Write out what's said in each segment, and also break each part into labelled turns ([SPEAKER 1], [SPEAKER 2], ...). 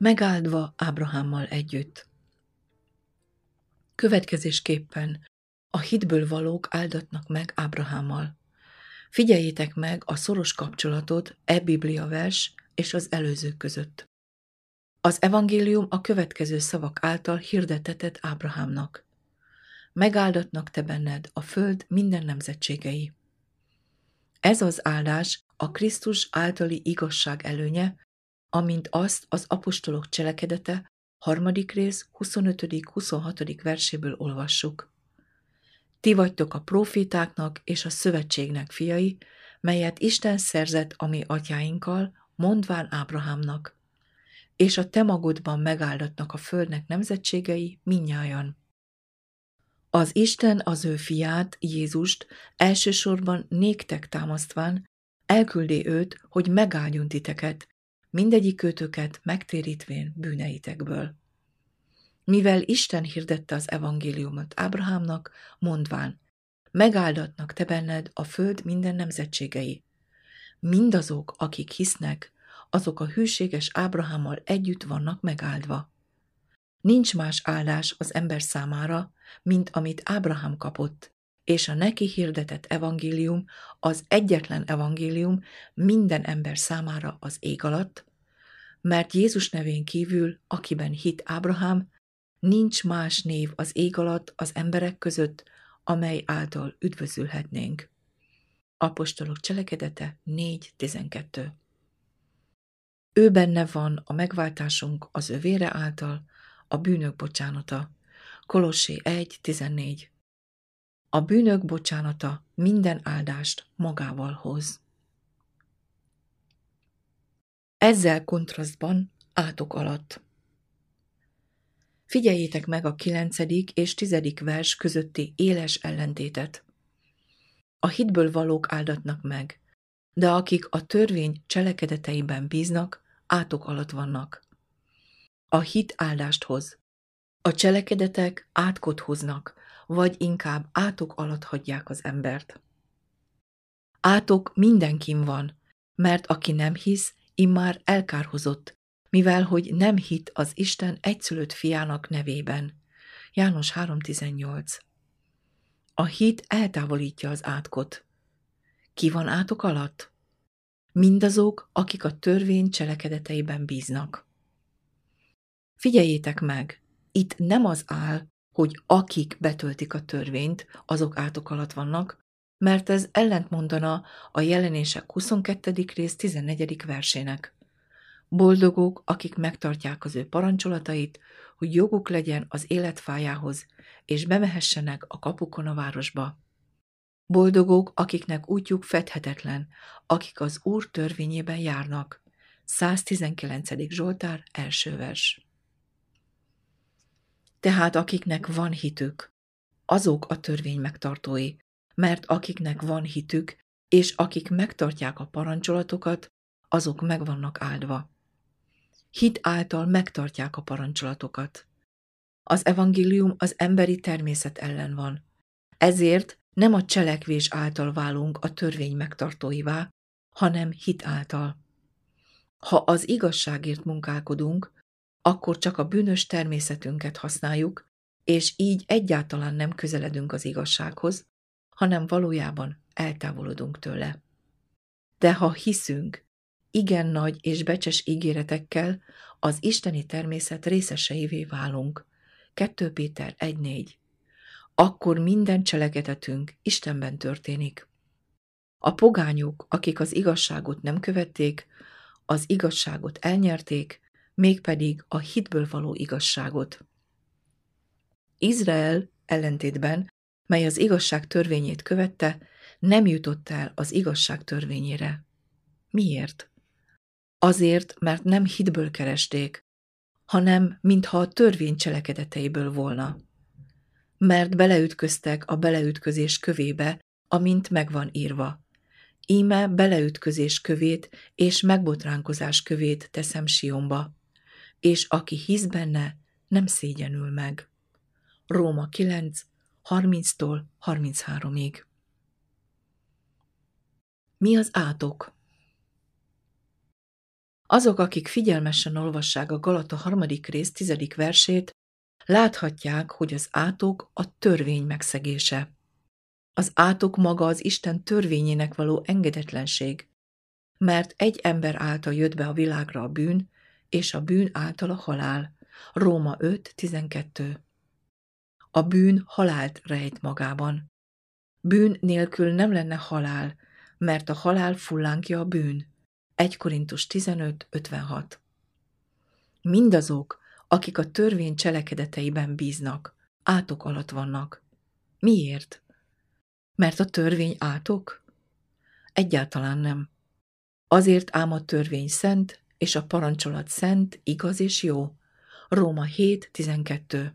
[SPEAKER 1] megáldva Ábrahámmal együtt. Következésképpen a hitből valók áldatnak meg Ábrahámmal. Figyeljétek meg a szoros kapcsolatot e Biblia vers és az előzők között. Az evangélium a következő szavak által hirdetetett Ábrahámnak. Megáldatnak te benned a föld minden nemzetségei. Ez az áldás a Krisztus általi igazság előnye, amint azt az apostolok cselekedete harmadik rész 25.-26. verséből olvassuk. Ti vagytok a profétáknak és a szövetségnek fiai, melyet Isten szerzett a mi atyáinkkal, mondván Ábrahámnak. És a te magodban megáldatnak a földnek nemzetségei minnyájan. Az Isten az ő fiát, Jézust elsősorban néktek támasztván, elküldi őt, hogy megáldjon titeket, mindegyik kötöket megtérítvén bűneitekből. Mivel Isten hirdette az evangéliumot Ábrahámnak, mondván, megáldatnak te benned a föld minden nemzetségei. Mindazok, akik hisznek, azok a hűséges Ábrahámmal együtt vannak megáldva. Nincs más áldás az ember számára, mint amit Ábrahám kapott, és a neki hirdetett evangélium az egyetlen evangélium minden ember számára az ég alatt, mert Jézus nevén kívül, akiben hit Ábrahám, nincs más név az ég alatt az emberek között, amely által üdvözülhetnénk. Apostolok cselekedete 4.12 Ő benne van a megváltásunk az övére által, a bűnök bocsánata. Kolossé 1.14 A bűnök bocsánata minden áldást magával hoz. Ezzel kontrasztban átok alatt. Figyeljétek meg a kilencedik és tizedik vers közötti éles ellentétet. A hitből valók áldatnak meg, de akik a törvény cselekedeteiben bíznak, átok alatt vannak. A hit áldást hoz. A cselekedetek átkot hoznak, vagy inkább átok alatt hagyják az embert. Átok mindenkin van, mert aki nem hisz, immár elkárhozott, mivel hogy nem hit az Isten egyszülött fiának nevében. János 3.18 A hit eltávolítja az átkot. Ki van átok alatt? Mindazok, akik a törvény cselekedeteiben bíznak. Figyeljétek meg, itt nem az áll, hogy akik betöltik a törvényt, azok átok alatt vannak, mert ez ellentmondana a jelenések 22. rész 14. versének. Boldogok, akik megtartják az ő parancsolatait, hogy joguk legyen az életfájához, és bemehessenek a kapukon a városba. Boldogok, akiknek útjuk fedhetetlen, akik az Úr törvényében járnak. 119. Zsoltár, első vers. Tehát akiknek van hitük, azok a törvény megtartói, mert akiknek van hitük, és akik megtartják a parancsolatokat, azok meg vannak áldva. Hit által megtartják a parancsolatokat. Az evangélium az emberi természet ellen van. Ezért nem a cselekvés által válunk a törvény megtartóivá, hanem hit által. Ha az igazságért munkálkodunk, akkor csak a bűnös természetünket használjuk, és így egyáltalán nem közeledünk az igazsághoz, hanem valójában eltávolodunk tőle. De ha hiszünk, igen nagy és becses ígéretekkel az isteni természet részeseivé válunk. 2 Péter 1.4 Akkor minden cselekedetünk Istenben történik. A pogányok, akik az igazságot nem követték, az igazságot elnyerték, mégpedig a hitből való igazságot. Izrael ellentétben mely az igazság törvényét követte, nem jutott el az igazság törvényére. Miért? Azért, mert nem hitből keresték, hanem mintha a törvény cselekedeteiből volna. Mert beleütköztek a beleütközés kövébe, amint megvan írva. Íme beleütközés kövét és megbotránkozás kövét teszem Sionba, és aki hisz benne, nem szégyenül meg. Róma 9, 30-tól 33-ig. Mi az átok? Azok, akik figyelmesen olvassák a Galata harmadik rész tizedik versét, láthatják, hogy az átok a törvény megszegése. Az átok maga az Isten törvényének való engedetlenség, mert egy ember által jött be a világra a bűn, és a bűn által a halál. Róma 5.12 A bűn halált rejt magában. Bűn nélkül nem lenne halál, mert a halál fullánkja a bűn. 1 Korintus 15.56 Mindazok, akik a törvény cselekedeteiben bíznak, átok alatt vannak. Miért? Mert a törvény átok? Egyáltalán nem. Azért ám a törvény szent, és a parancsolat szent, igaz és jó. Róma 7.12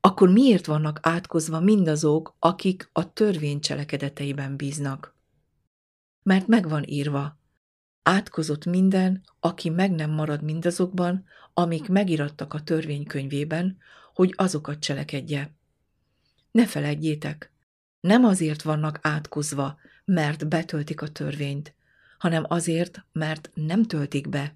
[SPEAKER 1] Akkor miért vannak átkozva mindazok, akik a törvény cselekedeteiben bíznak? Mert megvan írva, átkozott minden, aki meg nem marad mindazokban, amik megirattak a törvénykönyvében, hogy azokat cselekedje. Ne feledjétek, nem azért vannak átkozva, mert betöltik a törvényt, hanem azért, mert nem töltik be.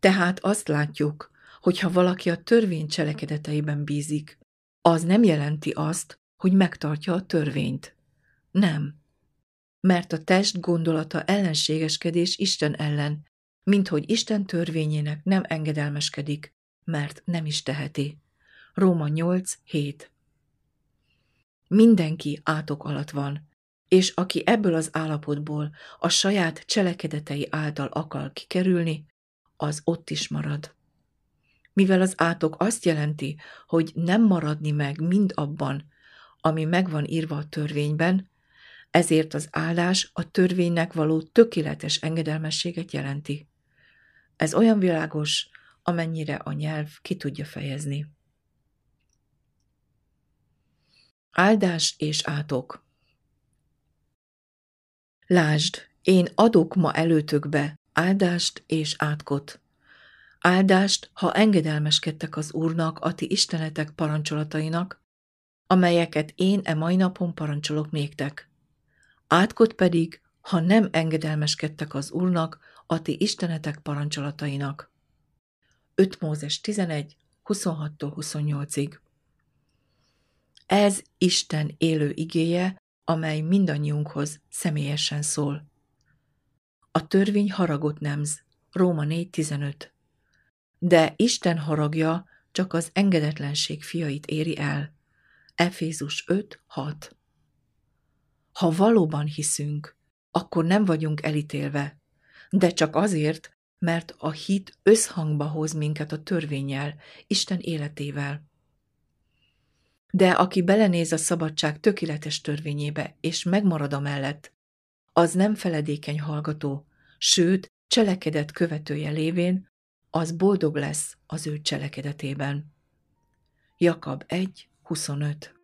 [SPEAKER 1] Tehát azt látjuk, hogy ha valaki a törvény cselekedeteiben bízik, az nem jelenti azt, hogy megtartja a törvényt. Nem. Mert a test gondolata ellenségeskedés Isten ellen, mint hogy Isten törvényének nem engedelmeskedik, mert nem is teheti. Róma 8.7 Mindenki átok alatt van, és aki ebből az állapotból a saját cselekedetei által akar kikerülni, az ott is marad. Mivel az átok azt jelenti, hogy nem maradni meg mind abban, ami megvan írva a törvényben, ezért az áldás a törvénynek való tökéletes engedelmességet jelenti. Ez olyan világos, amennyire a nyelv ki tudja fejezni. Áldás és átok Lásd, én adok ma előtökbe áldást és átkot. Áldást, ha engedelmeskedtek az Úrnak, a ti istenetek parancsolatainak, amelyeket én e mai napon parancsolok néktek. Átkot pedig, ha nem engedelmeskedtek az Úrnak, a ti istenetek parancsolatainak. 5 Mózes 11, 26-28-ig Ez Isten élő igéje, amely mindannyiunkhoz személyesen szól. A törvény haragot nemz, Róma 4.15. De Isten haragja csak az engedetlenség fiait éri el. Efézus 5.6. Ha valóban hiszünk, akkor nem vagyunk elítélve, de csak azért, mert a hit összhangba hoz minket a törvényel, Isten életével. De aki belenéz a szabadság tökéletes törvényébe, és megmarad a mellett, az nem feledékeny hallgató, sőt, cselekedet követője lévén, az boldog lesz az ő cselekedetében. Jakab 1, 25